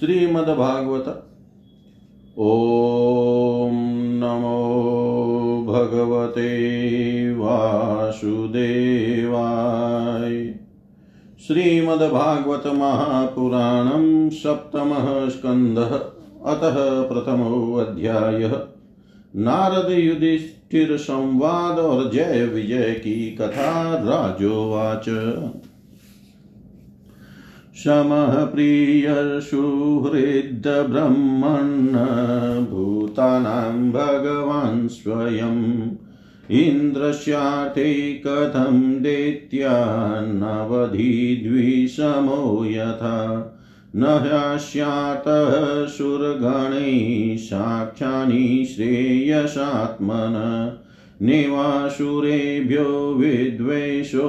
श्रीमद्भागवत। ॐ नमो भगवते वासुदेवाय। महापुराणं सप्तमः स्कन्धः, अतः प्रथमोऽध्यायः। नारद युधिष्ठिर संवाद और जय विजय की कथा राजोवाच। शमः प्रियसुहृद्ब्रह्मन् भूतानां भगवान् स्वयम् इन्द्रस्यार्थे कथं दैत्यान्नवधिद्विषमो यथा। न ह्यास्यातः सुरगणैः साक्ष्यानि श्रेयसात्मन। निवासुरेभ्यो विद्वेषो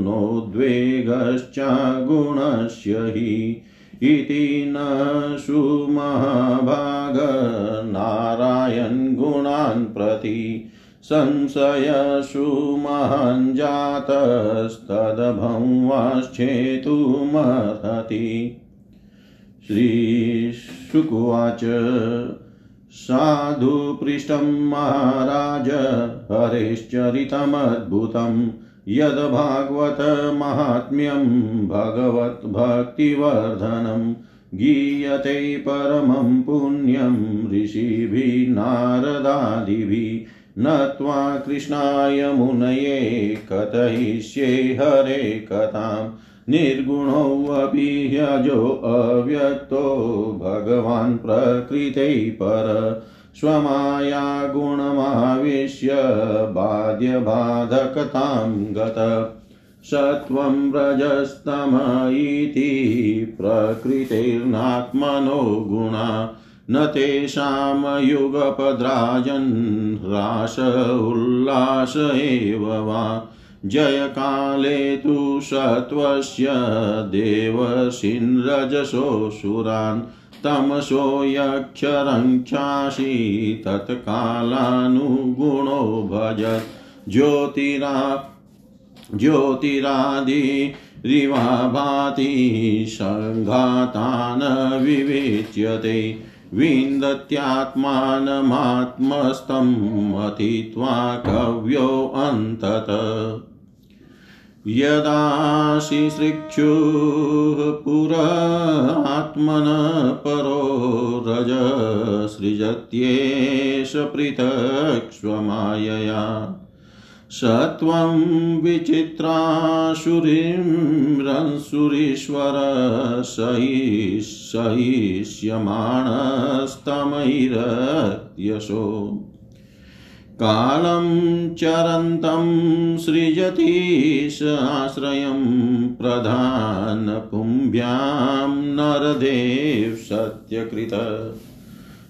नोद्वेगश्चागुणस्य हि इति न सुमहाभागनारायण गुणान् प्रति संशयसु महान् जातस्तदभंवाश्चेतुमर्हति श्रीशुकुवाच साधु पृष्टं महाराज हरेश्चरितमद्भुतं। यद्भागवतमाहात्म्यं भगवद्भक्तिवर्धनं गीयते परमं पुण्यं ऋषिभिः, नारदादिभिः। नत्वा कृष्णाय मुनये कथयिष्ये हरे कथाम्। निर्गुणोऽपि ह्यजो अव्यक्तो भगवान् प्रकृते पर स्वमाया गुणमाविश्य बाध्यबाधकतां गत। सत्वं रजस्तम इति प्रकृतिर्नात्मनो गुणा। न तेषां युगपद्राजन् ह्रास, उल्लास एव वा। जयकाले तु सत्त्वस्य देवशिन्रजसोऽसुरान् तमसो यक्षरङ्क्षासि तत्कालानुगुणो भजत् ज्योतिरा ज्योतिरादिरिवा भाति सङ्घातान् विवेच्यते विन्दत्यात्मानमात्मस्थम् अथित्वा कव्योऽन्तत यदा शिसृक्षुः पुरात्मन परो रज सृजत्येष पृथक् स्वमायया सत्वं विचित्रासुरीं सहिष्यमाणस्तमैरत्यशो। कालं चरन्तं सृजतीश आश्रयं प्रधानपुंभ्यां नरदेव सत्यकृत।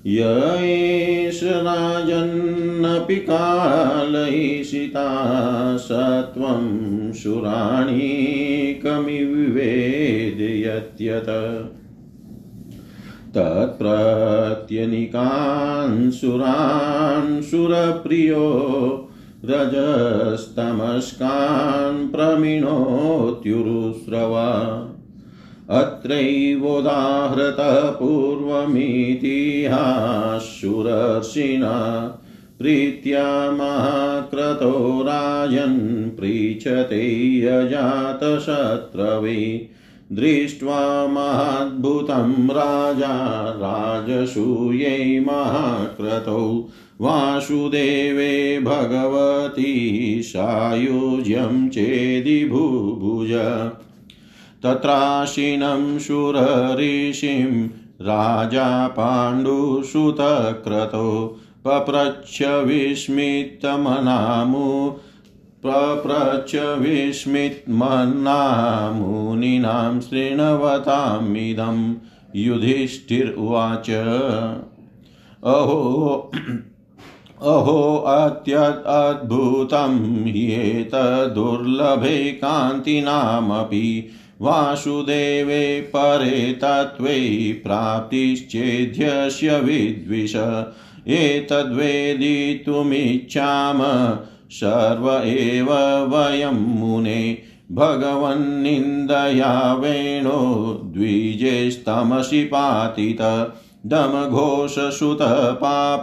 य एष राजन्नपि कालयिषिता सत्वं सुराणि तत्प्रत्यनिकान् सुरान् सुरप्रियो रजस्तमस्कान् प्रमिणोत्युरुस्रवा। अत्रैवोदाहृतः पूर्वमितिहासुरर्षिणा प्रीत्या महाक्रतो राजन् पृच्छते यजातशत्रवे। दृष्ट्वा महाद्भुतं राजा, राजसूयै महाक्रतौ। वासुदेवे भगवती सायुज्यं चेदिभुभुज तत्राशिनं शूरऋषिं राजा पाण्डुसुतक्रतो। पप्रच्छ विस्मितमनामु पप्रच्छ विस्मितमन्नामुनीनां शृण्वतामिदं युधिष्ठिर उवाच अहो अहो अत्यद्भुतं ह्येतदुर्लभे कान्तिनामपि वासुदेवे परे तत्त्वे प्राप्तिश्चेद्यस्य विद्विष। एतद्वेदितुमिच्छाम सर्व एव वयं मुने। भगवन्निन्दया वेणो द्विजेस्तमसि पातित दमघोषसुतपाप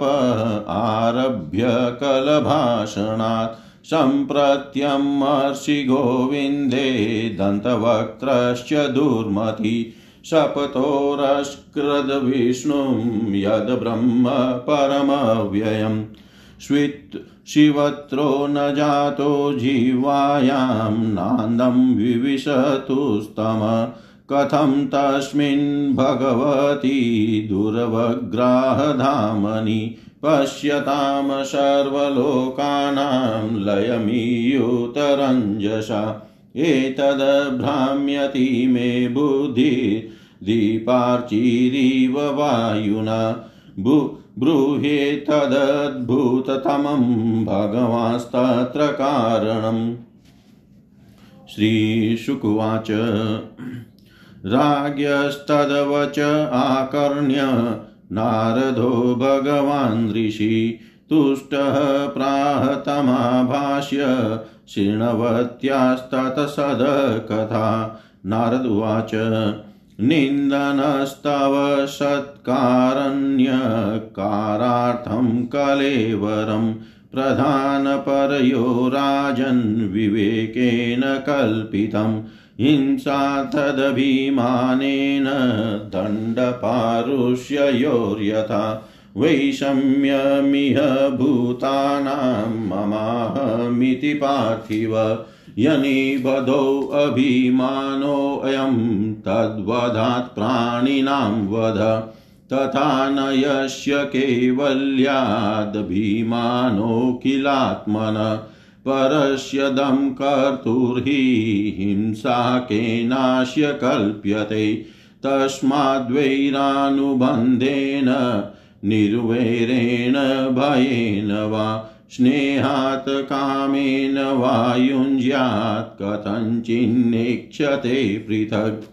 आरभ्य कलभाषणात्। सम्प्रत्यमर्षि गोविन्दे दन्तवक्त्रश्च दुर्मति। शपथोरस्कृद्विष्णुं यद्ब्रह्म परमव्ययम्। स्वित् शिवत्रो न जातो जीवायां नान्दं विविशतुस्तम कथं तस्मिन् भगवती दुर्वग्राहधामनि पश्यतां सर्वलोकानां लयमीयुतरञ्जसा एतद्भ्राम्यति मे बुद्धि दीपार्चिरिव वायुना। भू ब्रूहेतदद्भुततमं भगवांस्तत्र कारणम्। श्रीशुकुवाच राज्ञस्तदवच आकर्ण्य नारदो भगवान् ऋषि तुष्टः प्राहतमाभाष्य शृण्वत्यास्ततसदकथा। नारदुवाच निन्दनस्तव सत्कारण्यकारार्थं कलेवरं प्रधानपरयो राजन् विवेकेन कल्पितम् हिंसा तदभिमानेन दण्डपारुष्ययोर्यथा वैषम्यमिह भूतानां ममाहमिति पार्थिव यनिबधोऽभिमानोऽयं तद्वधात् प्राणिनां वध। तथा न यस्य कैवल्यादभिमानोऽखिलात्मन परस्य दं कर्तुर्हि हिंसा केनास्य कल्प्यते। तस्माद्वैरानुबन्धेन निर्वैरेण भयेन वा स्नेहात् कामेन वा युञ्ज्यात् कथञ्चिन्नेक्षते पृथक्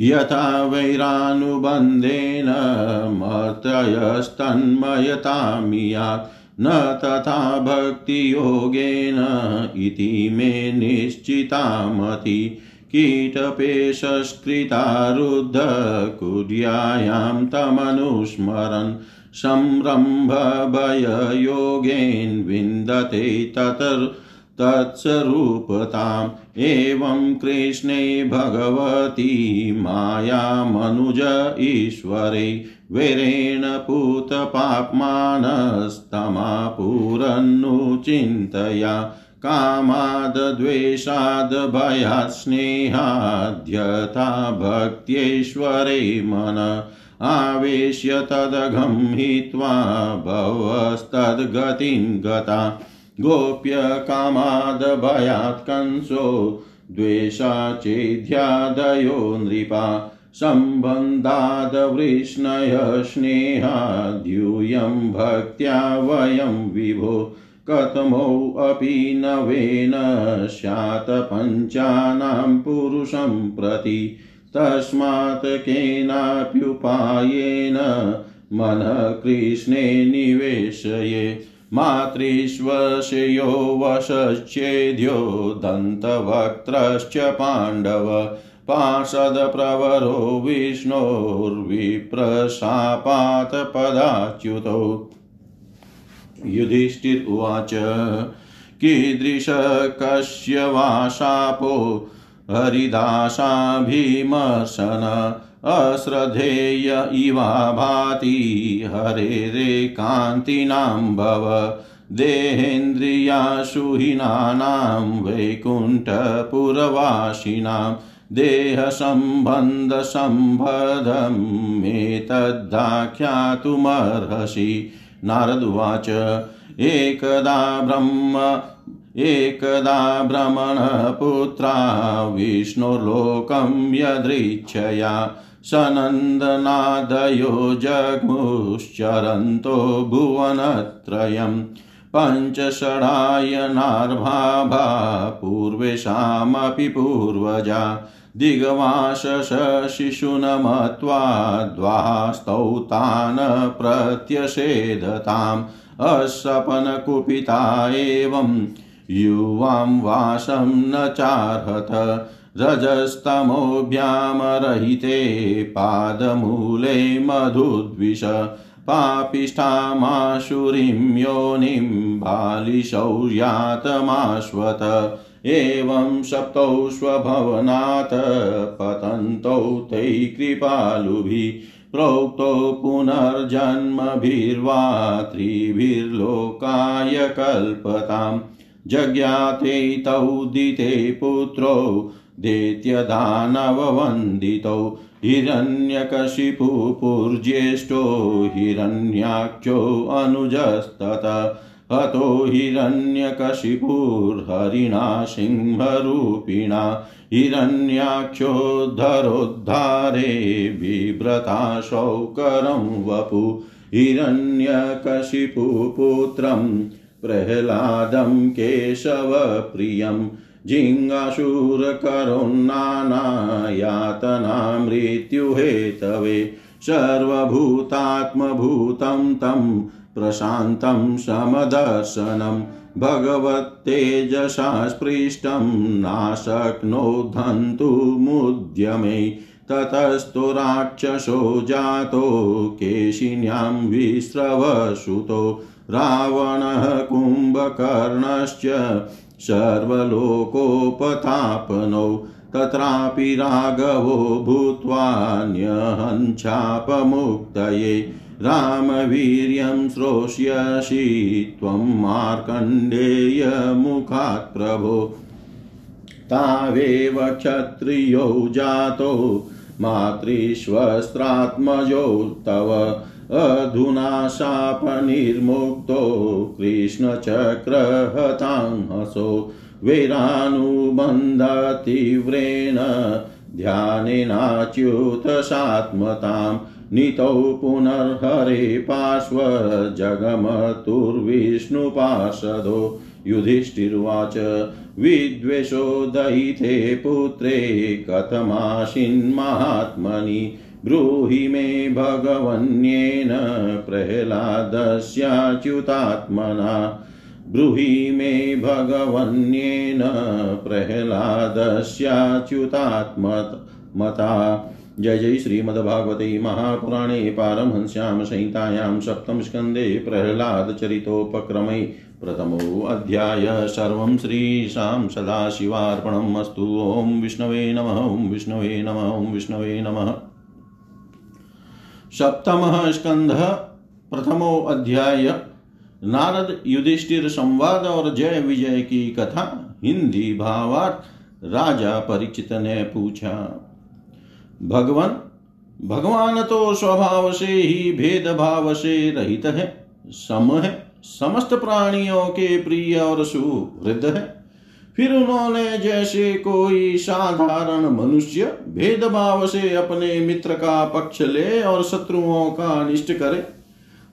यथा वैरानुबन्धेन मर्तयस्तन्मयतामियात् न तथा भक्तियोगेन इति मे निश्चितामति। कीटपेशस्कृतारुद्धकुर्यायां तमनुस्मरन् संरम्भभययोगेन विन्दते ततर् तत्स्वरूपताम्। एवं कृष्णे भगवती मायामनुज ईश्वरे, वीरेण पूतपाप्मानस्तमापुरन्नुचिन्तया कामाद्द्वेषाद्भयात् स्नेहाद्यथा भक्त्यैश्वरे मन। आवेश्य तदघं हित्वा भवस्तद्गतिं गता। गोप्यकामादभयात् कंसो द्वेषा चेध्यादयो नृपा। सम्बन्धादवृष्णय स्नेहाद्यूयं भक्त्या वयं विभो। कथमोऽपि नवेन स्यात् पञ्चानां पुरुषं प्रति। तस्मात् केनाप्युपायेन मनः कृष्णे निवेशये मातृष्वशयो वशश्चेद्यो दन्तवक्त्रश्च पाण्डव पार्षदप्रवरो विष्णोर्विप्रशापातपदाच्युतौ युधिष्ठिर उवाच कीदृश कस्य वा शापो हरिदासाभिमर्शन अश्रद्धेय इवा भाति हरेरेकान्तिनां भव देहेन्द्रियाशुहीनानां वैकुण्ठपुरवासिनां देहसम्बन्धसम्बधमेतद्दाख्यातुमर्हसि नारदुवाच एकदा ब्रह्म एकदा भ्रमणपुत्रा विष्णुलोकं यदृच्छया सनन्दनादयो जग्मुश्चरन्तो भुवनत्रयम् पञ्चषडायनार्भाभा पूर्वेषामपि पूर्वजा, दिग्वासशिशुनमत्वा द्वास्तौ तान् प्रत्यषेधताम्, असपनकुपिता एवं युवां वासं न चार्हत रजस्तमोभ्यामरहिते पादमूले मधुद्विष, पापिष्ठामाशुरीं योनिं बालिशौ यातमाश्वत एवं सप्तौ स्वभवनात् पतन्तौ तै कृपालुभिः, प्रोक्तो पुनर्जन्मभिर्वा त्रिभिर्लोकाय कल्पताम्। जज्ञाते तौ दिते पुत्रौ दैत्यदानववन्दितौ हिरण्यकशिपुपुर्ज्येष्ठो हिरण्याख्यो अनुजस्तत हतो हिरण्यकशिपुर्हरिणा सिंहरूपिणा हिरण्याख्योद्धरोद्धारे बिभ्रताशौ करं वपु हिरण्यकशिपुपुत्रं प्रह्लादं केशवप्रियम् जिङ्गासुरकरोन्नानायातना मृत्युहेतवे सर्वभूतात्मभूतं तं प्रशान्तं समदर्शनं भगवत्तेजसा स्पृष्टं नाशक्नोद्धन्तुमुद्यमे ततस्तो राक्षसो जातो केशिन्यां विस्रवसुतो रावणः कुम्भकर्णश्च सर्वलोकोपतापनौ तत्रापि राघवो भूत्वा न्यहञ्चापमुक्तये रामवीर्यं श्रोष्यसि त्वं मार्कण्डेयमुखात् प्रभो। तावेव क्षत्रियो जातो मातृष्वस्त्रात्मजो तव अधुना शापनिर्मुक्तो कृष्णचक्रहतांहसो वैरानुबन्धतीव्रेण ध्यानेनाच्युतसात्मतां नीतौ पुनर्हरे पार्श्वजगमतुर्विष्णुपार्षदो युधिष्ठिर्वाच विद्वेषो दयिते पुत्रे कथमाशिन्मात्मनि ब्रूहि मे भगवन्येन प्रह्लादस्याच्युतात्मना। ब्रूहि मे भगवन्येन प्रह्लादस्याच्युतात्मता जय जय श्रीमद्भागवते महापुराणे पारमहंस्यां संहितायां सप्तमस्कन्धे प्रह्लादचरितोपक्रमे प्रथमोऽध्याय सर्वं श्रीशां सदाशिवार्पणम् अस्तु। ॐ विष्णवे नमः, ॐ विष्णवे नमः, ॐ विष्णवे नमः। सप्तमः स्कन्धः प्रथमो अध्याय। नारद युधिष्ठिर संवाद और जय विजय की कथा हिंदी भावार्थ राजा परिचित ने पूछा। भगवान भगवान तो स्वभाव से ही भेदभाव से रहित है, सम है, समस्त प्राणियों के प्रिय और सुहृद है। फिर उन्होंने जैसे कोई साधारण मनुष्य भेदभाव से अपने मित्र का पक्ष ले और शत्रुओं का अनिष्ट करे,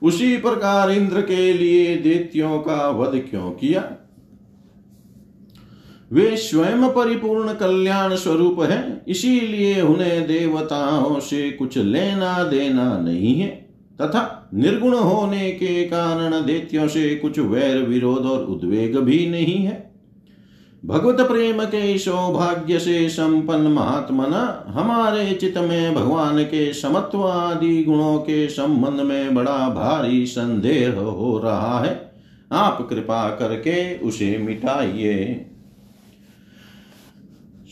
उसी प्रकार इंद्र के लिए दैत्यों का वध क्यों किया? वे स्वयं परिपूर्ण कल्याण स्वरूप है, इसीलिए उन्हें देवताओं से कुछ लेना देना नहीं है, तथा निर्गुण होने के कारण दैत्यों से कुछ वैर विरोध और उद्वेग भी नहीं है। भगवत प्रेम के सौभाग्य से संपन्न महात्मना हमारे चित में भगवान के समत्व आदि गुणों के संबंध में बड़ा भारी संदेह हो रहा है। आप कृपा करके उसे मिटाइए।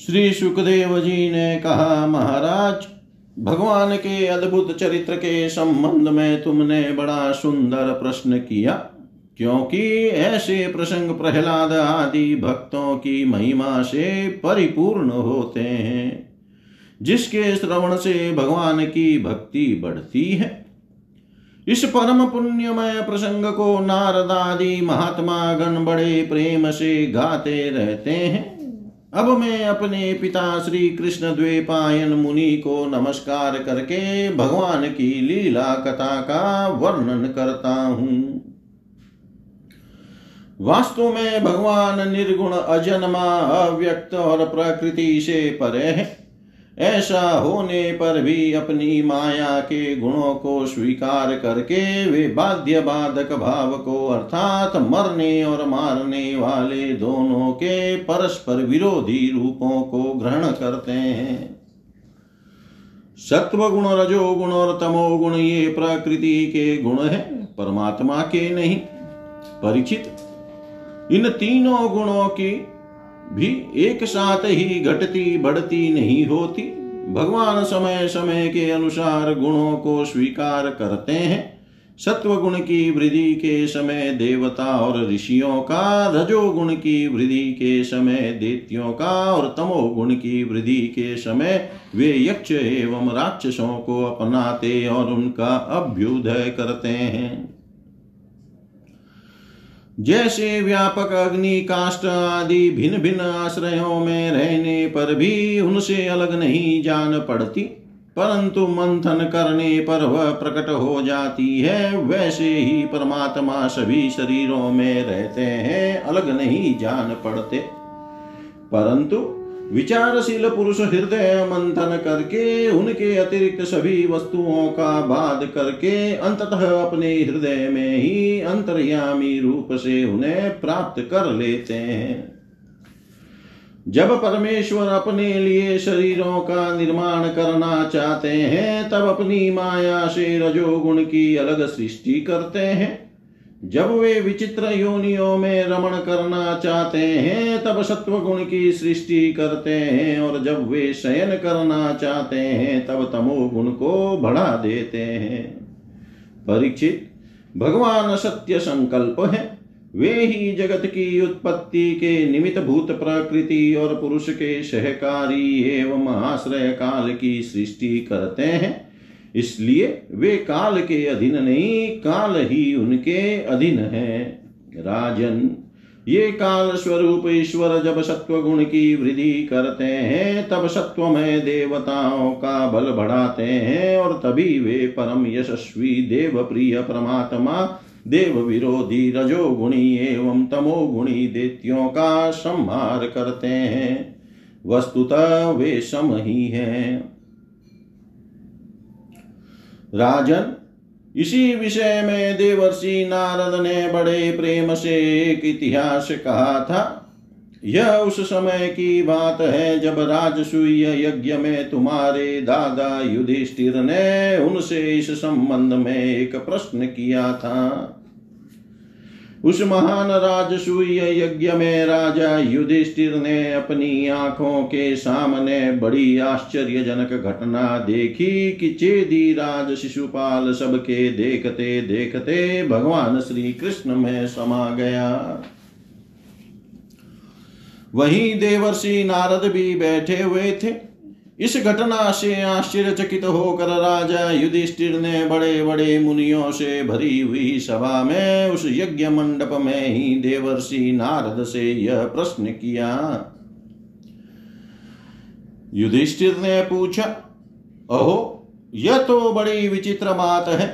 श्री सुखदेव जी ने कहा, महाराज, भगवान के अद्भुत चरित्र के संबंध में तुमने बड़ा सुंदर प्रश्न किया। क्योंकि ऐसे प्रसंग प्रहलाद आदि भक्तों की महिमा से परिपूर्ण होते हैं, जिसके श्रवण से भगवान की भक्ति बढ़ती है। इस परम पुण्यमय प्रसंग को नारद आदि महात्मा गण बड़े प्रेम से गाते रहते हैं। अब मैं अपने पिता श्री कृष्ण द्वेपायन मुनि को नमस्कार करके भगवान की लीला कथा का वर्णन करता हूँ। वास्तव में भगवान निर्गुण अजन्मा अव्यक्त और प्रकृति से परे है। ऐसा होने पर भी अपनी माया के गुणों को स्वीकार करके वे बाध्य बाधक भाव को अर्थात मरने और मारने वाले दोनों के परस्पर विरोधी रूपों को ग्रहण करते हैं। सत्व गुण रजो गुण और तमो गुण ये प्रकृति के गुण है, परमात्मा के नहीं परीक्षित इन तीनों गुणों की भी एक साथ ही घटती, बढ़ती नहीं होती। भगवान समय समय के अनुसार गुणों को स्वीकार करते हैं। सत्व गुण की वृद्धि के समय देवता और ऋषियों का, रजोगुण की वृद्धि के समय देत्यों का और तमोगुण की वृद्धि के समय वे यक्ष एवं राक्षसों को अपनाते और उनका अभ्युदय करते हैं। जैसे व्यापक अग्नि काष्ट आदि भिन्न भिन्न आश्रयों में रहने पर भी उनसे अलग नहीं जान पड़ती, परंतु मंथन करने पर वह प्रकट हो जाती है, वैसे ही परमात्मा सभी शरीरों में रहते हैं, अलग नहीं जान पड़ते। परंतु विचारशील पुरुष हृदय मंथन करके, उनके अतिरिक्त सभी वस्तुओं का बाद करके, अंततः अपने हृदय में ही अंतर्यामी रूप से उन्हें प्राप्त कर लेते हैं। जब परमेश्वर अपने लिए शरीरों का निर्माण करना चाहते हैं, तब अपनी माया से रजोगुण की अलग सृष्टि करते हैं। जब वे विचित्र योनियों में रमण करना चाहते हैं, तब सत्व गुण की सृष्टि करते हैं और जब वे शयन करना चाहते हैं, तब तमो गुण को बढ़ा देते हैं। परीक्षित, भगवान सत्य संकल्प है। वे ही जगत की उत्पत्ति के निमित्त भूत प्रकृति और पुरुष के सहकारी एवं आश्रय काल की सृष्टि करते हैं। इसलिए वे काल के अधीन नहीं, काल ही उनके अधीन है। राजन, ये काल स्वरूप ईश्वर जब सत्व गुण की वृद्धि करते हैं, तब सत्व में देवताओं का बल बढ़ाते हैं और तभी वे परम यशस्वी देव प्रिय परमात्मा देव विरोधी रजोगुणी एवं तमोगुणी देत्यों का संहार करते हैं। वस्तुतः वे सम ही हैं। राजन, इसी विषय में देवर्षि नारद ने बड़े प्रेम से एक इतिहास कहा था। यह उस समय की बात है जब राजसूय यज्ञ में तुम्हारे दादा युधिष्ठिर ने उनसे इस संबंध में एक प्रश्न किया था। उस महान राजसूय यज्ञ में राजा युधिष्ठिर ने अपनी आँखों के सामने बड़ी आश्चर्यजनक घटना देखी कि चेदी राज शिशुपाल सबके देखते देखते भगवान श्री कृष्ण में समा गया। वहीं देवर्षि नारद भी बैठे हुए थे। इस घटना से आश्चर्यचकित होकर राजा युधिष्ठिर ने बड़े बड़े मुनियों से भरी हुई सभा में उस यज्ञ मंडप में ही देवर्षि नारद से यह प्रश्न किया। युधिष्ठिर ने पूछा, अहो, यह तो बड़ी विचित्र बात है।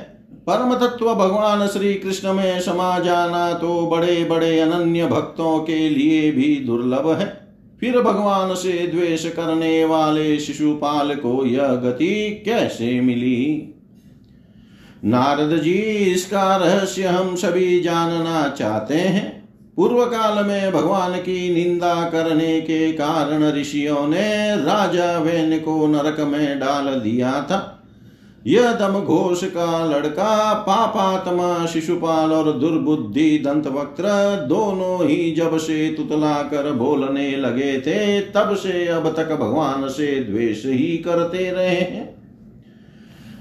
परम तत्व भगवान श्री कृष्ण में समा जाना तो बड़े बड़े अनन्य भक्तों के लिए भी दुर्लभ है। फिर भगवान से द्वेष करने वाले शिशुपाल को यह गति कैसे मिली? नारद जी, इसका रहस्य हम सभी जानना चाहते हैं। पूर्व काल में भगवान की निंदा करने के कारण ऋषियों ने राजा वेन को नरक में डाल दिया था। यह दम घोष का लड़का, पापात्मा, शिशुपाल और दुर्बुद्धि दंत वक्र दोनों ही जब से तुतला कर बोलने लगे थे, तब से अब तक भगवान से द्वेष ही करते रहे हैं।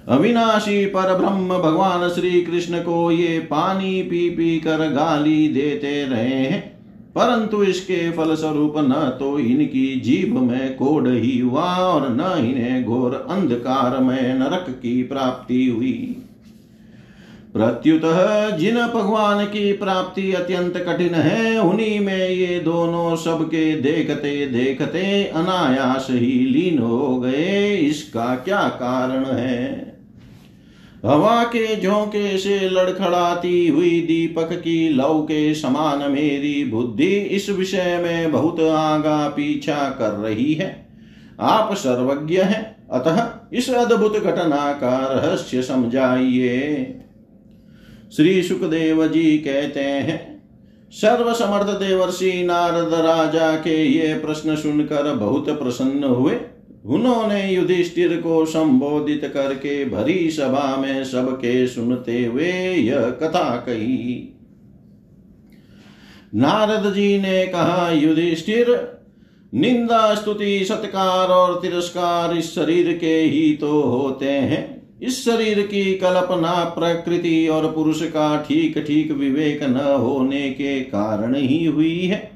अविनाशी पर ब्रह्म भगवान श्री कृष्ण को ये पानी पी पी कर गाली देते रहे हैं। परंतु इसके फलस्वरूप न तो इनकी जीभ में कोड ही हुआ और न इन्हें घोर अंधकार में नरक की प्राप्ति हुई। प्रत्युत जिन भगवान की प्राप्ति अत्यंत कठिन है, उन्हीं में ये दोनों सबके देखते देखते अनायास ही लीन हो गए। इसका क्या कारण है? हवा के झोंके से लड़खड़ाती हुई दीपक की लौ के समान मेरी बुद्धि इस विषय में बहुत आगा पीछा कर रही है। आप सर्वज्ञ हैं, अतः इस अद्भुत घटना का रहस्य समझाइए। श्री सुखदेव जी कहते हैं, सर्वसमर्थ देवर्षि नारद राजा के ये प्रश्न सुनकर बहुत प्रसन्न हुए। उन्होंने युधिष्ठिर को संबोधित करके भरी सभा में सबके सुनते हुए यह कथा कही। नारद जी ने कहा, युधिष्ठिर, निंदा, स्तुति, सत्कार और तिरस्कार इस शरीर के ही तो होते हैं। इस शरीर की कल्पना, प्रकृति और पुरुष का ठीक ठीक विवेक न होने के कारण ही हुई है।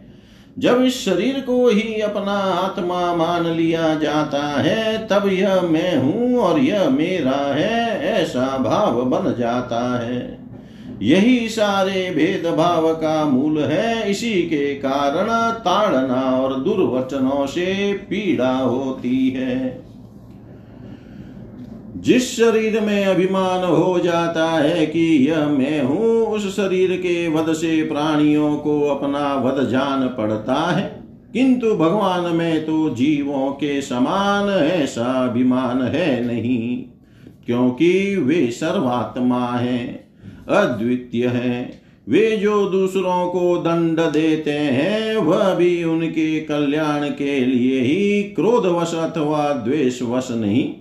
जब इस शरीर को ही अपना आत्मा मान लिया जाता है, तब यह मैं हूँ और यह मेरा है, ऐसा भाव बन जाता है। यही सारे भेदभाव का मूल है, इसी के कारण ताड़ना और दुर्वचनों से पीड़ा होती है। जिस शरीर में अभिमान हो जाता है कि यह मैं हूँ, उस शरीर के वध से प्राणियों को अपना वध जान पड़ता है। किंतु भगवान में तो जीवों के समान ऐसा अभिमान है नहीं, क्योंकि वे सर्वात्मा हैं, अद्वितीय हैं। वे जो दूसरों को दंड देते हैं, वह भी उनके कल्याण के लिए ही क्रोधवश अथवा द्वेषवश नहीं।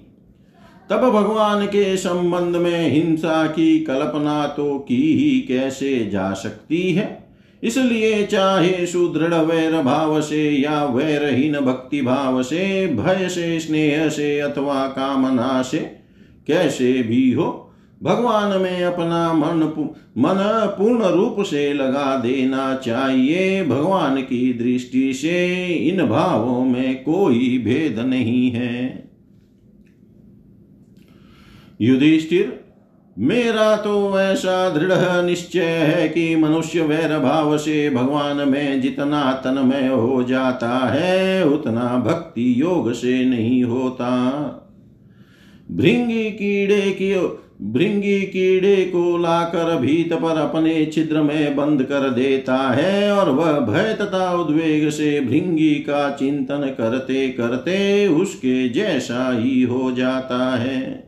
तब भगवान के संबंध में हिंसा की कल्पना तो की ही कैसे जा सकती है? इसलिए चाहे सुदृढ़ वैर भाव से या वैरहीन भक्ति भाव से, भय से, स्नेह से अथवा कामना से, कैसे भी हो, भगवान में अपना मन मन पूर्ण रूप से लगा देना चाहिए। भगवान की दृष्टि से इन भावों में कोई भेद नहीं है। युधिष्ठिर, मेरा तो ऐसा दृढ़ निश्चय है कि मनुष्य वैर भाव से भगवान में जितना तन्मय हो जाता है, उतना भक्ति योग से नहीं होता। भृंगी कीड़े की, भृंगी कीड़े को लाकर भीत पर अपने छिद्र में बंद कर देता है और वह भय तथा उद्वेग से भृंगी का चिंतन करते करते उसके जैसा ही हो जाता है।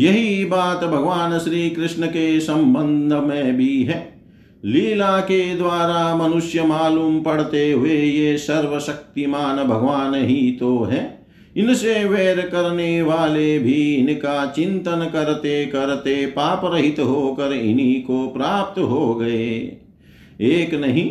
यही बात भगवान श्री कृष्ण के संबंध में भी है। लीला के द्वारा मनुष्य मालूम पड़ते हुए ये सर्वशक्तिमान भगवान ही तो है। इनसे वैर करने वाले भी इनका चिंतन करते करते पाप रहित होकर इन्हीं को प्राप्त हो गए। एक नहीं,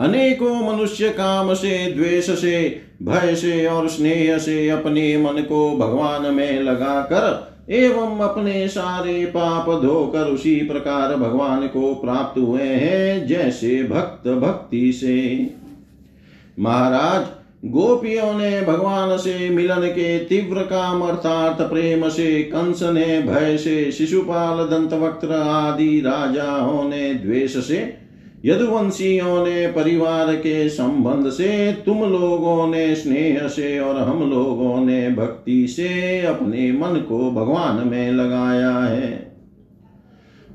अनेकों मनुष्य काम से, द्वेष से, भय से और स्नेह से अपने मन को भगवान में लगाकर एवं अपने सारे पाप धोकर उसी प्रकार भगवान को प्राप्त हुए हैं, जैसे भक्त भक्ति से। महाराज, गोपियों ने भगवान से मिलन के तीव्र काम अर्थात प्रेम से कंस ने भय से शिशुपाल दंत वक्त आदि राजाओं ने द्वेष से यदुवंशियों ने परिवार के संबंध से तुम लोगों ने स्नेह से और हम लोगों ने भक्ति से अपने मन को भगवान में लगाया है।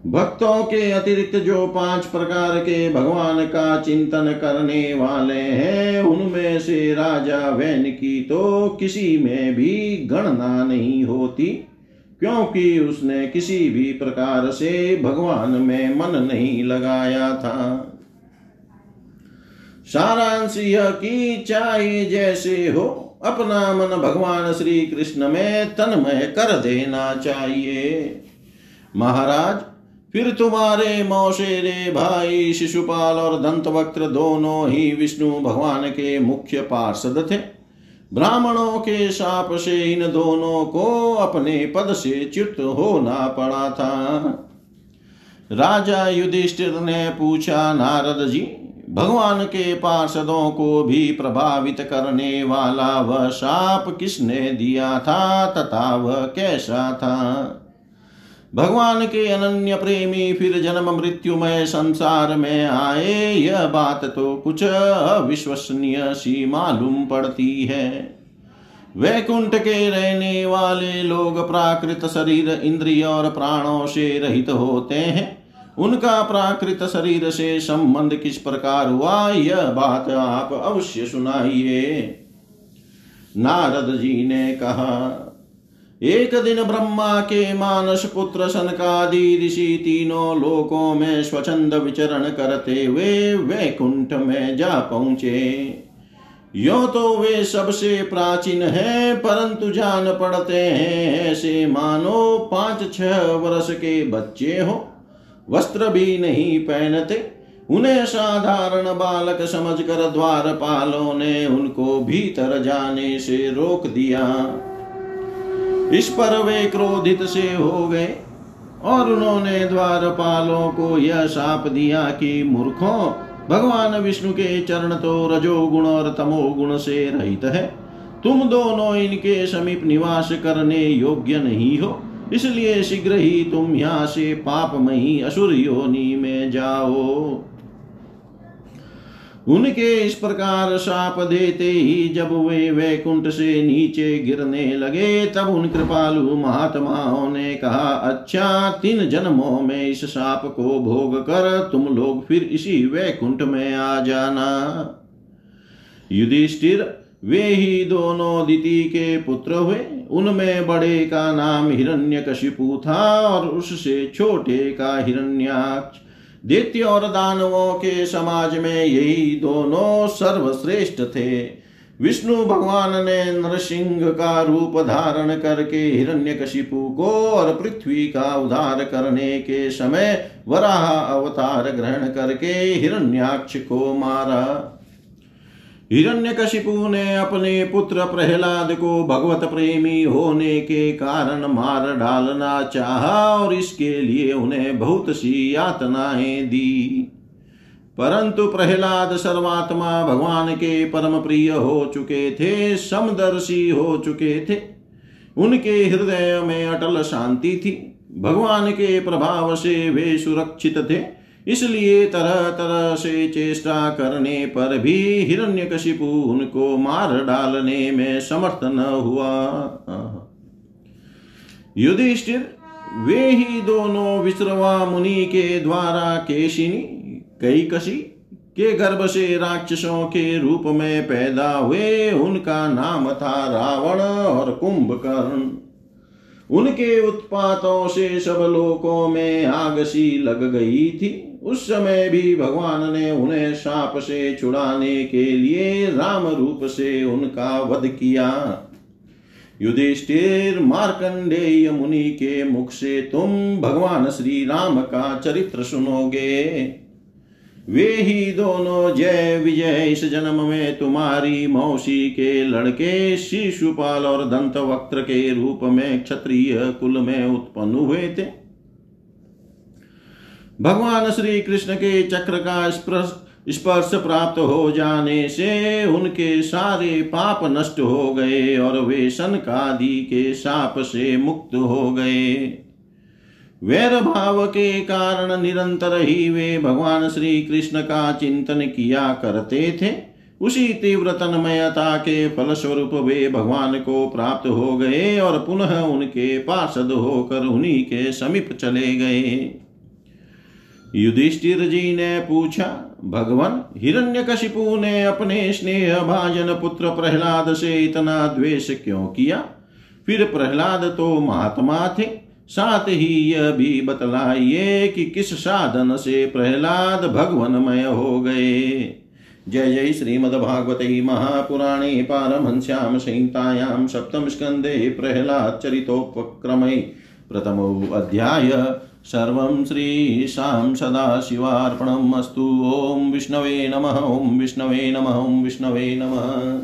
भक्तों के अतिरिक्त जो पाँच प्रकार के भगवान का चिंतन करने वाले हैं, उनमें से राजा वैन की तो किसी में भी गणना नहीं होती। क्योंकि उसने किसी भी प्रकार से भगवान में मन नहीं लगाया था। सारांश यह कि चाहे जैसे हो, अपना मन भगवान श्री कृष्ण में तन्मय कर देना चाहिए। महाराज, फिर तुम्हारे मौसेरे भाई, शिशुपाल और दंतवक्त्र दोनों ही विष्णु भगवान के मुख्य पार्षद थे। ब्राह्मणों के शाप से इन दोनों को अपने पद से च्युत होना पड़ा था। राजा युधिष्ठिर ने पूछा, नारद जी, भगवान के पार्षदों को भी प्रभावित करने वाला वह शाप किसने दिया था, तथा वह कैसा था? भगवान के अनन्य प्रेमी, फिर जन्म मृत्युमय संसार में आए, यह बात तो कुछ अविश्वसनीय सी मालूम पड़ती है। वैकुंठ के रहने वाले लोग प्राकृत शरीर, इंद्रिय और प्राणों से रहित होते हैं। उनका प्राकृत शरीर से संबंध किस प्रकार हुआ, यह बात आप अवश्य सुनाइए। नारद जी ने कहा एक दिन ब्रह्मा के मानस पुत्र सनकादि ऋषि तीनों लोकों में स्वच्छंद विचरण करते हुए वैकुंठ में जा पहुँचे। यो तो वे सबसे प्राचीन है, परंतु जान पड़ते हैं, ऐसे मानो पाँच छह वर्ष के बच्चे हो। वस्त्र भी नहीं पहनते, उन्हें साधारण बालक समझकर द्वारपालों ने उनको भीतर जाने से रोक दिया। इस पर वे क्रोधित से हो गए और उन्होंने द्वारपालों को यह साप दिया कि मूर्खों, भगवान विष्णु के चरण तो रजोगुण और तमोगुण से रहित है। तुम दोनों इनके समीप निवास करने योग्य नहीं हो। इसलिए शीघ्र ही तुम यहाँ से पापमयी असुर योनि में जाओ। उनके इस प्रकार शाप देते ही जब वे वैकुंठ से नीचे गिरने लगे, तब उन कृपालु महात्माओं ने कहा अच्छा तीन जन्मों में इस शाप को भोग कर तुम लोग फिर इसी वैकुंठ में आ जाना। युधिष्ठिर, वे ही दोनों दिति के पुत्र हुए। उनमें बड़े का नाम हिरण्यकशिपु था और उससे छोटे का हिरण्याक्ष दैत्य और दानवों के समाज में यही दोनों सर्वश्रेष्ठ थे। विष्णु भगवान ने नरसिंह का रूप धारण करके हिरण्यकशिपु को और पृथ्वी का उद्धार करने के समय वराह अवतार ग्रहण करके हिरण्याक्ष को मारा। हिरण्यकशिपु ने अपने पुत्र प्रहलाद को भगवत प्रेमी होने के कारण मार डालना चाहा और इसके लिए उन्हें बहुत सी यातनाएँ दी। परंतु प्रहलाद सर्वात्मा भगवान के परम प्रिय हो चुके थे, समदर्शी हो चुके थे। उनके हृदय में अटल शांति थी। भगवान के प्रभाव से वे सुरक्षित थे। इसलिए तरह तरह से चेष्टा करने पर भी हिरण्य हिरण्यकशिपु उनको मार डालने में समर्थ न हुआ। युधिष्ठिर, वे ही दोनों विश्रवा मुनि के द्वारा केशिनी कई कशी के गर्भ से राक्षसों के रूप में पैदा हुए। उनका नाम था रावण और कुंभकर्ण। उनके उत्पातों से सब लोकों में आग सी लग गई थी। उस समय भी भगवान ने उन्हें साप से छुड़ाने के लिए राम रूप से उनका वध किया। युधिष्ठिर मार्कंडेय मुनि के मुख से तुम भगवान श्री राम का चरित्र सुनोगे। वे ही दोनों जय विजय, इस जन्म में तुम्हारी मौसी के लड़के शिशुपाल और दंत वक्त्र के रूप में क्षत्रिय कुल में उत्पन्न हुए थे। भगवान श्री कृष्ण के चक्र का स्पर्श प्राप्त हो जाने से उनके सारे पाप नष्ट हो गए और वे सनकादि के साप से मुक्त हो गए। वैर भाव के कारण निरंतर ही वे भगवान श्री कृष्ण का चिंतन किया करते थे। उसी तीव्र तन्मयता के फलस्वरूप वे भगवान को प्राप्त हो गए और पुनः उनके पार्षद होकर उन्हीं के समीप चले गए। युधिष्ठिर जी ने पूछा, भगवान हिरण्यकशिपु ने अपने स्नेह भाजन पुत्र प्रहलाद से इतना द्वेष क्यों किया? फिर प्रहलाद तो महात्मा थे, साथ ही यह भी बतलाइए कि किस साधन से प्रहलाद भगवनमय हो गए? जय जय श्रीमद्भागवते महापुराणे संहितायां सप्तम स्कन्धे प्रहलाद चरितोपक्रमे प्रथमो अध्याय सर्वं श्रीशां सदाशिवार्पणम् अस्तु। ॐ विष्णवे नमः, ॐ विष्णवे नमः, ॐ विष्णवे नमः।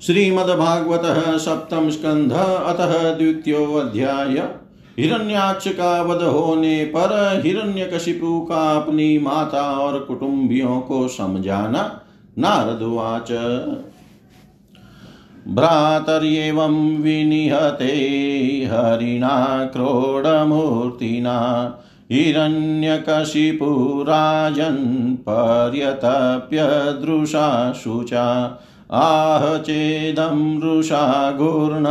श्रीमद्भागवत सप्तम स्कंध अतः द्वितीयोध्याय हिरण्याक्ष का वध होने पर हिरण्यकशिपु का अपनी माता और कुटुंबियों को समझाना। नारद नारदुवाच भ्रातर्येवं विनिहते हरिणा क्रोडमूर्तिना हिरण्यकशिपुराजन् पर्यतप्य दृशा शुचा आह चेदं रुषा घूर्ण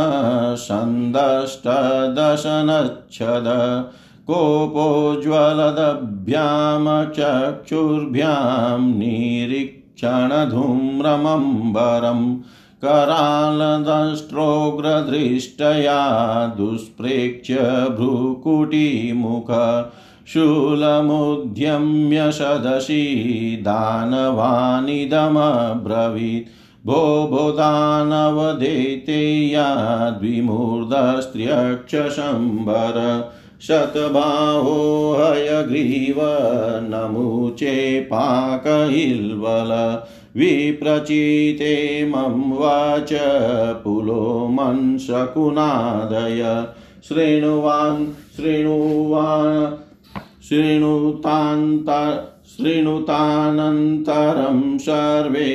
सन्दष्टदशनच्छद कोपोज्ज्वलदभ्यां चक्षुर्भ्यां निरीक्षमाणो क्षणधूम्रमम्बरम् करालदष्ट्रोग्रदृष्टया दुष्प्रेक्ष्य भ्रुकुटीमुख शूलमुद्यम्य सदसि दानवानिदमब्रवीत्। भो भो दानवदेतेयाद्विमूर्धस्त्र्यक्षशम्बर शतबाहो हयग्रीव नमुचे पाकइल्वल विप्रचिते मम वाच पुलो मनशकुनादय शृणुवान् शृणुवान् शृणुतान्त शृणुतानन्तरं सर्वे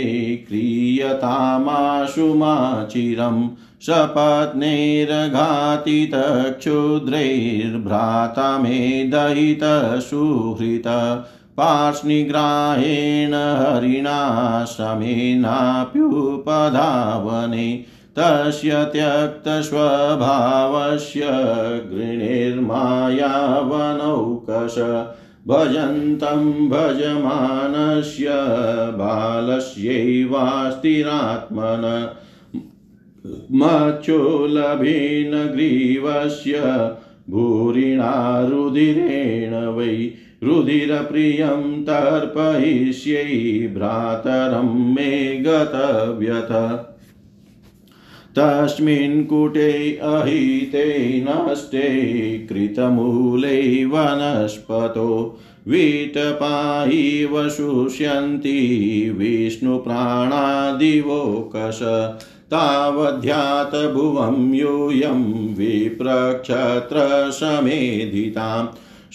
क्रियतामाशुमाचिरं सपत्नेरघातितक्षुद्रैर्भ्राता मे दयितसुहृत पार्ष्णिग्राहेण हरिणा शमेनाप्युपधावने तस्य त्यक्तस्वभावस्य गृणीर्मायावनौकश भजन्तं भजमानस्य बालस्यैवास्तिरात्मन मच्चोलभेन ग्रीवस्य भूरिणा रुधिरेण वै रुधिरप्रियं तर्पयिष्यै भ्रातरं मे गतव्यथ। तस्मिन् कुटे अहिते नष्टे कृतमूले वनस्पतो वीटपायिव शुष्यन्ति विष्णुप्राणादिवोकश। तावध्यात भुवं यूयं विप्रक्षत्रसमेधिताम्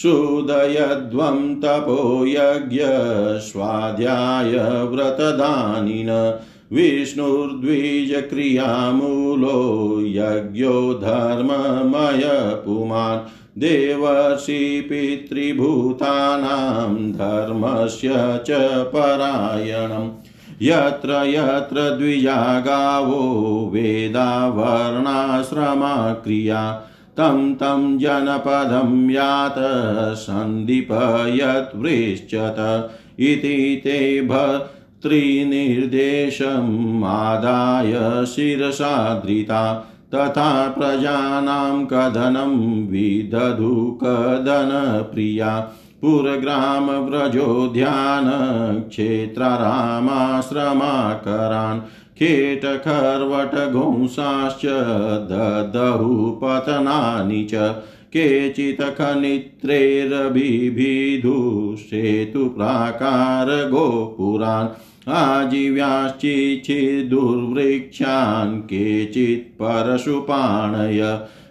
सुदयध्वं तपो यज्ञस्वाध्याय व्रतदानिन। विष्णुर्द्विजक्रियामूलो यज्ञो धर्ममय पुमान् देवर्षि पितृभूतानां धर्मस्य च परायणम्। यत्र यत्र द्विजा वेदावर्णाश्रमा क्रिया तं तं जनपदं यात सन्दीपयद्वृश्चत इति ते भर्तृनिर्देशम् आदाय शिरसाधृता तथा प्रजानां कथनं विदधु कदनप्रिया पुरग्रामव्रजोद्यानक्षेत्ररामाश्रमाकरान् खेटखर्वटघोंसाश्च ददहु पतनानि च केचित् खनित्रैरभिभिधुसेतुप्राकारगोपुरान् आजीव्याश्चिच्छिदुर्वृक्षान् केचित् परशुपाणय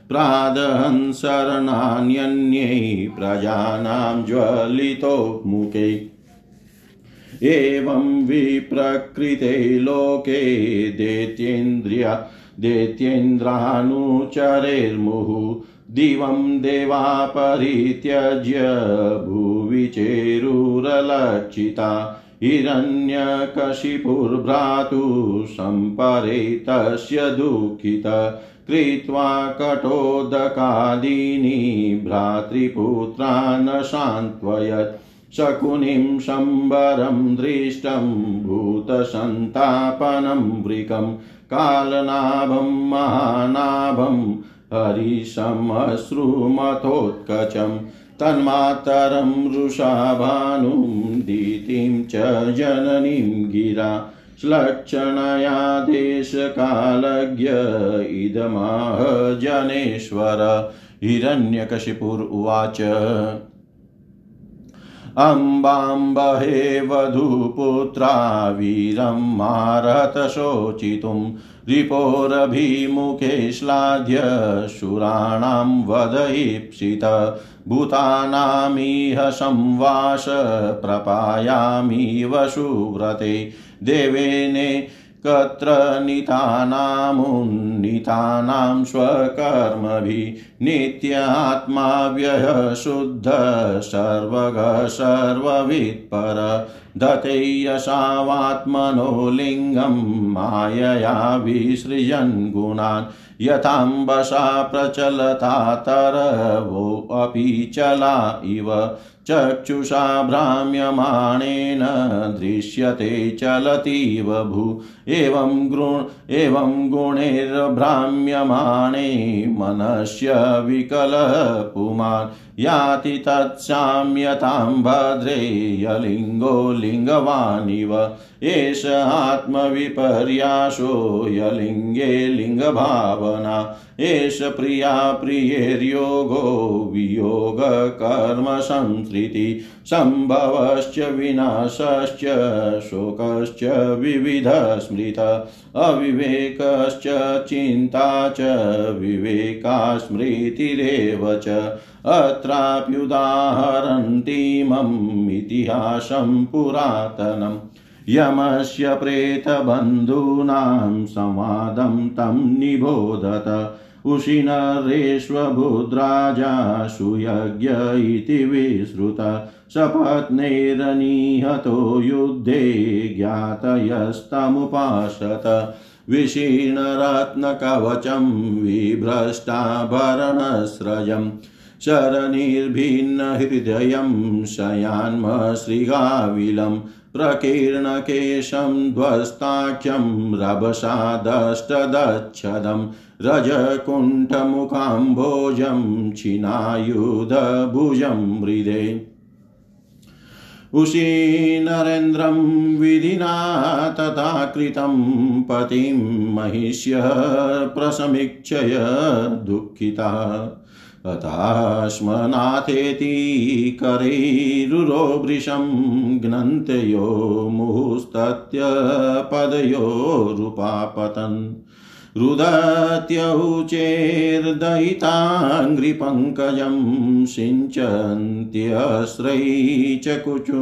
प्रादहन् शरणान्यन्यै प्रजानां ज्वलितोमुखे। एवं विप्रकृते लोके दैत्येन्द्रिया दैत्येन्द्रानुचरेर्मुहुः दिवं देवा परित्यज्य भुवि चेरुरलक्षिता हिरण्यकशिपुर्भ्रातु सम्परे तस्य दुःखित, कृत्वा कटोदकादीनि भ्रातृपुत्रान् सान्त्वयत् शकुनिं शम्बरं दृष्टं भूतसन्तापनं वृकं कालनाभं महानाभं हरिशमश्रुमथोत्कचं तन्मातरं रुषाभानुं दीतिं च जननीं गिरा श्लक्षणया देशकालज्ञ इदमाह जनेश्वर हिरण्यकशिपुर उवाच अम्बाम्बहे वधूपुत्रा वीरं मारत शोचितुं। रिपोरभिमुखे श्लाघ्य शूराणां वदयीप्सित भूतानामिह संवास प्रपायामिव सुव्रते देवेने कत्र नितानामुन्नीतानां स्वकर्मभिः नित्यात्मा व्ययः शुद्ध सर्वगः सर्ववित्पर दते यशावात्मनो लिङ्गं मायया विसृजन् गुणान् यथाम्बसा प्रचलता तरवोऽपि चला इव चक्षुषा भ्राम्यमाणेन दृश्यते चलतीव भू। एवं गुण एवं गुणैर्भ्राम्यमाणे मनस्य विकलपुमान्। याति तत्साम्यतां भद्रे यलिङ्गो लिङ्गवानिव, एष आत्मविपर्यासो यलिङ्गे लिङ्गभावना, एष प्रिया प्रियेर्योगो वियोगकर्मसंसृति सम्भवश्च विनाशश्च शोकश्च विविधस्मृत, अविवेकश्च चिन्ता च विवेका स्मृतिरेव च अत्राप्युदाहरन्तीमम् इतिहासं पुरातनम्। यमस्य प्रेतबन्धूनां संवादं तं निबोधत। उशिनरेष्वबुद्राजा सुयज्ञ इति विश्रुत सपत्नैरनिहतो युद्धे ज्ञातयस्तमुपासत। विशीर्णरत्नकवचं विभ्रष्टाभरणस्रजम् शरनिर्भिन्नहृदयं शयान्मश्रीगाविलं प्रकीर्णकेशं ध्वस्ताख्यं रभसादष्टदच्छदं रजकुण्ठमुखाम्भोजं छिनायुधभुजं हृदे। उशीनरेन्द्रं विधिना तथा कृतं पतिं महिष्य प्रसमीक्षय दुःखिता। अथाश्मनाथेति करैरुरो वृषं घ्नन्तयो मुहुस्तत्यपदयोरुपापतन्। रुदत्यौचेर्दयिताङ्घ्रिपङ्कजं सिञ्चन्त्यस्रै च कुचु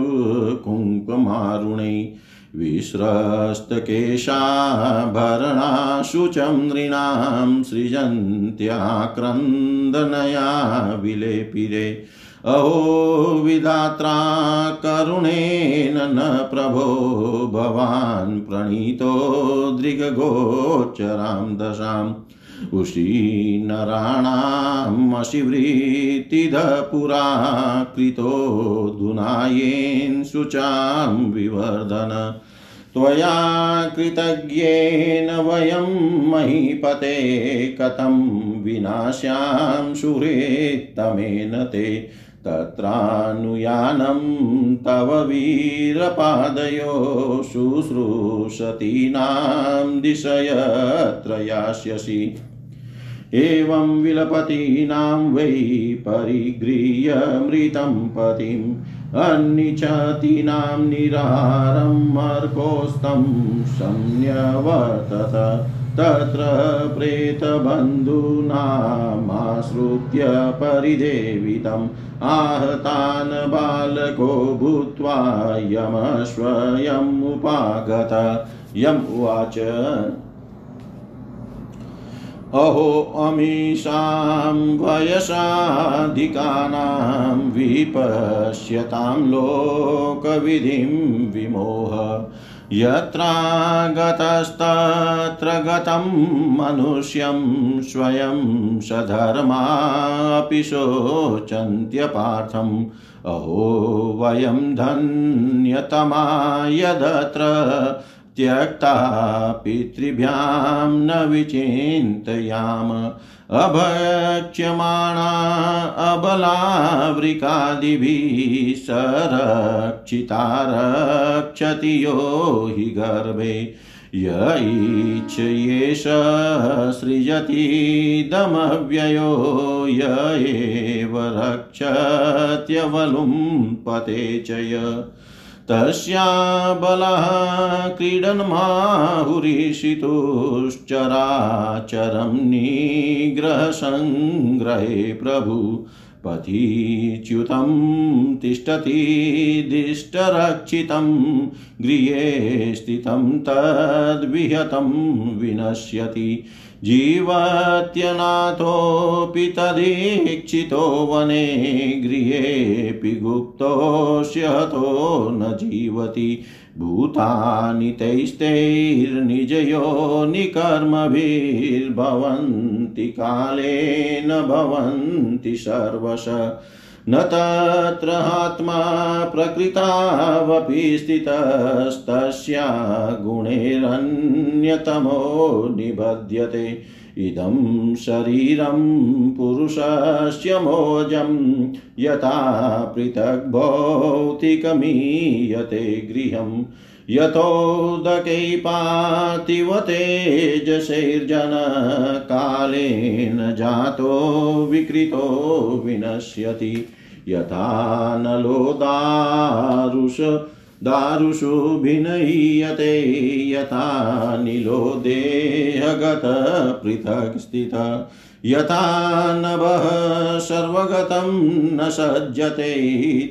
कुङ्कुमारुणै। विस्रस्तकेशाभरणाशुचं नृणां सृजन्त्याक्रन्दनया विलेपिरे। अहो विधात्रा करुणेन न प्रभो भवान् प्रणीतो दृगगोचरां दशाम्। उशीनराणामशिवृत्तिधपुरा कृतो धुनायेन शुचां विवर्धन। त्वया कृतज्ञेन वयं महीपते कथं विनाश्यां सुहृत्तमेन ते। तत्रानुयानं तव वीरपादयो शुश्रूषतीनां दिशयत्र यास्यसि एवं विलपतीनां वै परिगृह्य मृतं पतिम् अन्निचतीनां निरारं मर्कोस्तं संन्यवर्तत तत्र प्रेतबन्धूनामाश्रित्य परिदेवितम् आहतान् बालको भूत्वा यमस्वयमुपागत यम् उवाच, अहो अमीषां वयसाधिकानां विपश्यतां लोकविधिं विमोह। यत्रागतस्तत्र गतं मनुष्यं स्वयं सधर्मापि शोचन्त्यपार्थम्। अहो वयं धन्यतमा यदत्र त्यक्ता पितृभ्यां न विचिन्तयाम। अभक्ष्यमाणा अबलावृकादिभिः सरक्षिता रक्षति यो हि गर्भे। य ईच्छयेष सृजतीदमव्ययो य एव रक्षत्यवलुं च य। तस्या बलः क्रीडन्माहुरीषितुश्चराचरं निग्रहसङ्ग्रहे प्रभु। पथिच्युतं तिष्ठति दिष्टरक्षितं गृहे स्थितं तद्विहतं विनश्यति जीवत्यनाथोऽपि तदीक्षितो वने गृहेऽपि गुप्तोऽस्य न जीवति भूतानि तैस्तैर्निजयो निकर्मभिर्भवन्ति कालेन भवन्ति सर्वश। न तत्र आत्मा प्रकृतावपि स्थितस्तस्या गुणैरन्यतमो निबध्यते। इदं शरीरं पुरुषस्य मोजं यथा पृथग् भौतिकमीयते गृहं। यतोदकै पातिव तेजसैर्जनकालेन जातो विकृतो विनश्यति। यथा नलो दारुषु भिनय्यते यथा नीलो देहगत पृथक् स्थित। यथा नभः सर्वगतं न सज्जते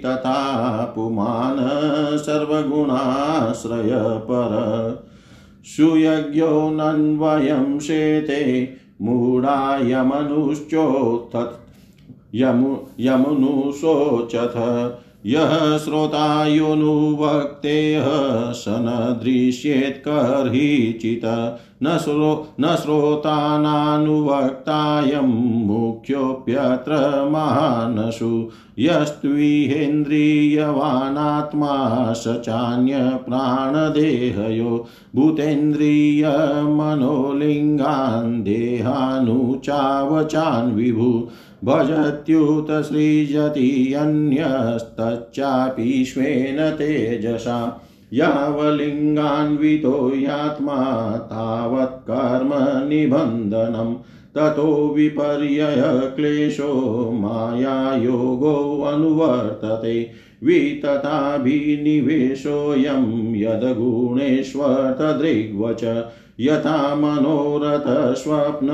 तथा पुमान् सर्वगुणाश्रयपर। सुयज्ञो नन्वयं शेते मूढायमनुश्चोत्थत् यमु यमुनुशोचथ यः श्रोतायुनुवक्तेः स न दृश्येत्कर्हिचित् न श्रो, न श्रोतानानुवक्तायं मुख्योऽप्यत्र महानसु यस्त्विहेन्द्रियवानात्मा स चान्यप्राणदेहयो भूतेन्द्रियमनोलिङ्गान् देहानुचावचान् विभु। भजत्युत सृजति अन्यस्तच्चापि स्वेन तेजसा। यावलिङ्गान्वितो यात्मा तावत् कर्म निबन्धनम् ततो विपर्ययक्लेशो मायायोगोऽनुवर्तते वितताभिनिवेशोऽयं यद्गुणेष्वतदृग्वच यथा मनोरथस्वप्न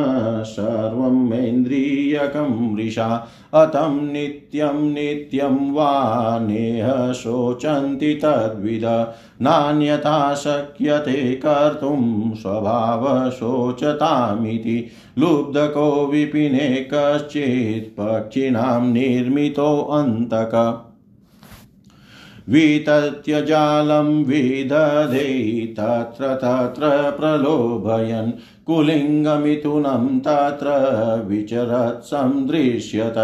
सर्वमेन्द्रियकं वृषा। अतं नित्यं नित्यं वा नेह शोचन्ति तद्विद। नान्यथा शक्यते कर्तुं स्वभावशोचतामिति लुब्धको विपिने कश्चित् पक्षिणां निर्मितोऽन्तक वितत्यजालं विदधे तत्र तत्र प्रलोभयन् कुलिङ्गमिथुनं तत्र विचरत् सन्दृश्यत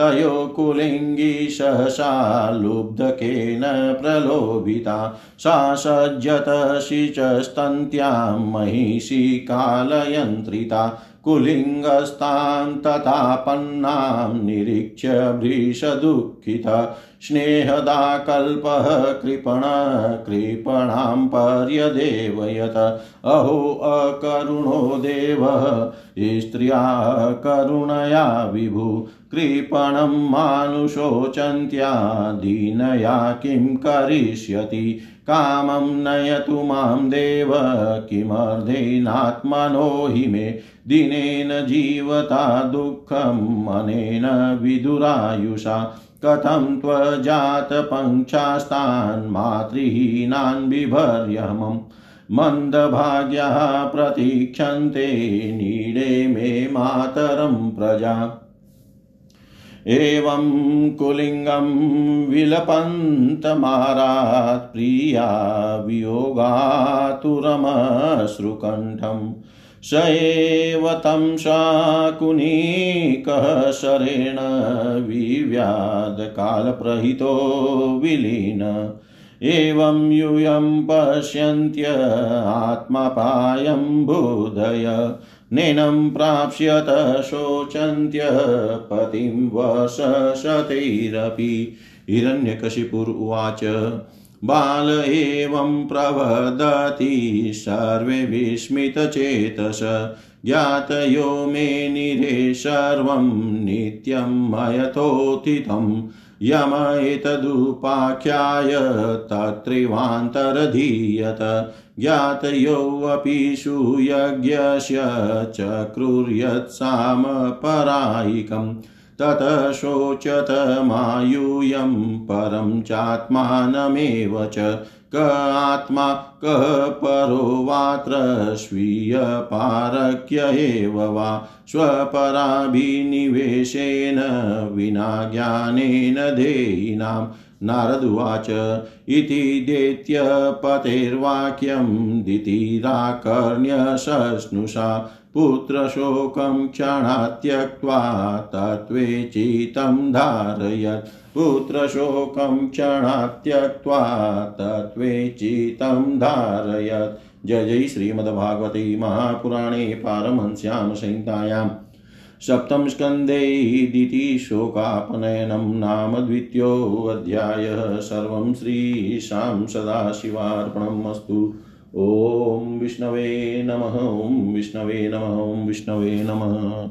तयो कुलिङ्गी सहसा लुब्धकेन प्रलोभिता, सा सज्जत महिषी कालयन्त्रिता, कुलिङ्गस्तां तथापन्नां निरीक्ष्य भृशदुःखिता स्नेहदा कल्पः कृपण कृपणां पर्यदेवयत, अहो अकरुणो देवः, स्त्रिया करुणया विभु कृपणं मानुषोचन्त्या दीनया किं करिष्यति? कामं नयतु माँ देव, किमर्धेनात्मनो हि मे? दिनेन जीवता दुःखम् अनेन विदुरायुषा। कथं त्वजातपङ्क्षास्तान् बिभर्यमम् मन्दभाग्यः प्रतीक्षन्ते, नीडे मे मातरं प्रजा। एवं कुलिङ्गं विलपन्तमारात् प्रिया वियोगातुरमश्रुकण्ठम् स एव तं शाकुनीकः शरेण विव्याधकालप्रहितो विलीन। एवं यूयं पश्यन्त्य आत्मापायं बोधय। नैनं प्राप्स्यत शोचन्त्य पतिं वशशतैरपि। हिरण्यकशिपुरुवाच बाल एवं प्रवदति, सर्वे विस्मितचेतस। ज्ञातयो मे निरे सर्वं नित्यं मयतोथितं यम एतदुपाख्याय तत्रैवान्तरधीयत ज्ञातयोऽपि सुयज्ञस्य चक्रुर्यत्सामपरायिकम् ततः शोचत मायूयं परं चात्मानमेव च क आत्मा कः परो वात्र स्वीयपारक्य एव वा स्वपराभिनिवेशेन विना ज्ञानेन देयिनां नारदुवाच इति दैत्यपतेर्वाक्यं दितिराकर्ण्यशश्नुषा पुत्रशोकं क्षणात् त्यक्त्वा तत्त्वे चितं धारयत्। पुत्रशोकं क्षणात् त्यक्त्वा तत्त्वे चितं धारयत्। जय जय श्रीमद्भागवते महापुराणे पारमहंस्यां संहितायां सप्तम स्कन्धे दितिशोकापनयनं नाम द्वितीयोऽध्यायः। सर्वं श्रीशां सदाशिवार्पणम् अस्तु। ॐ विष्णवे नमः, ॐ विष्णवे नमः, ॐ विष्णवे नमः।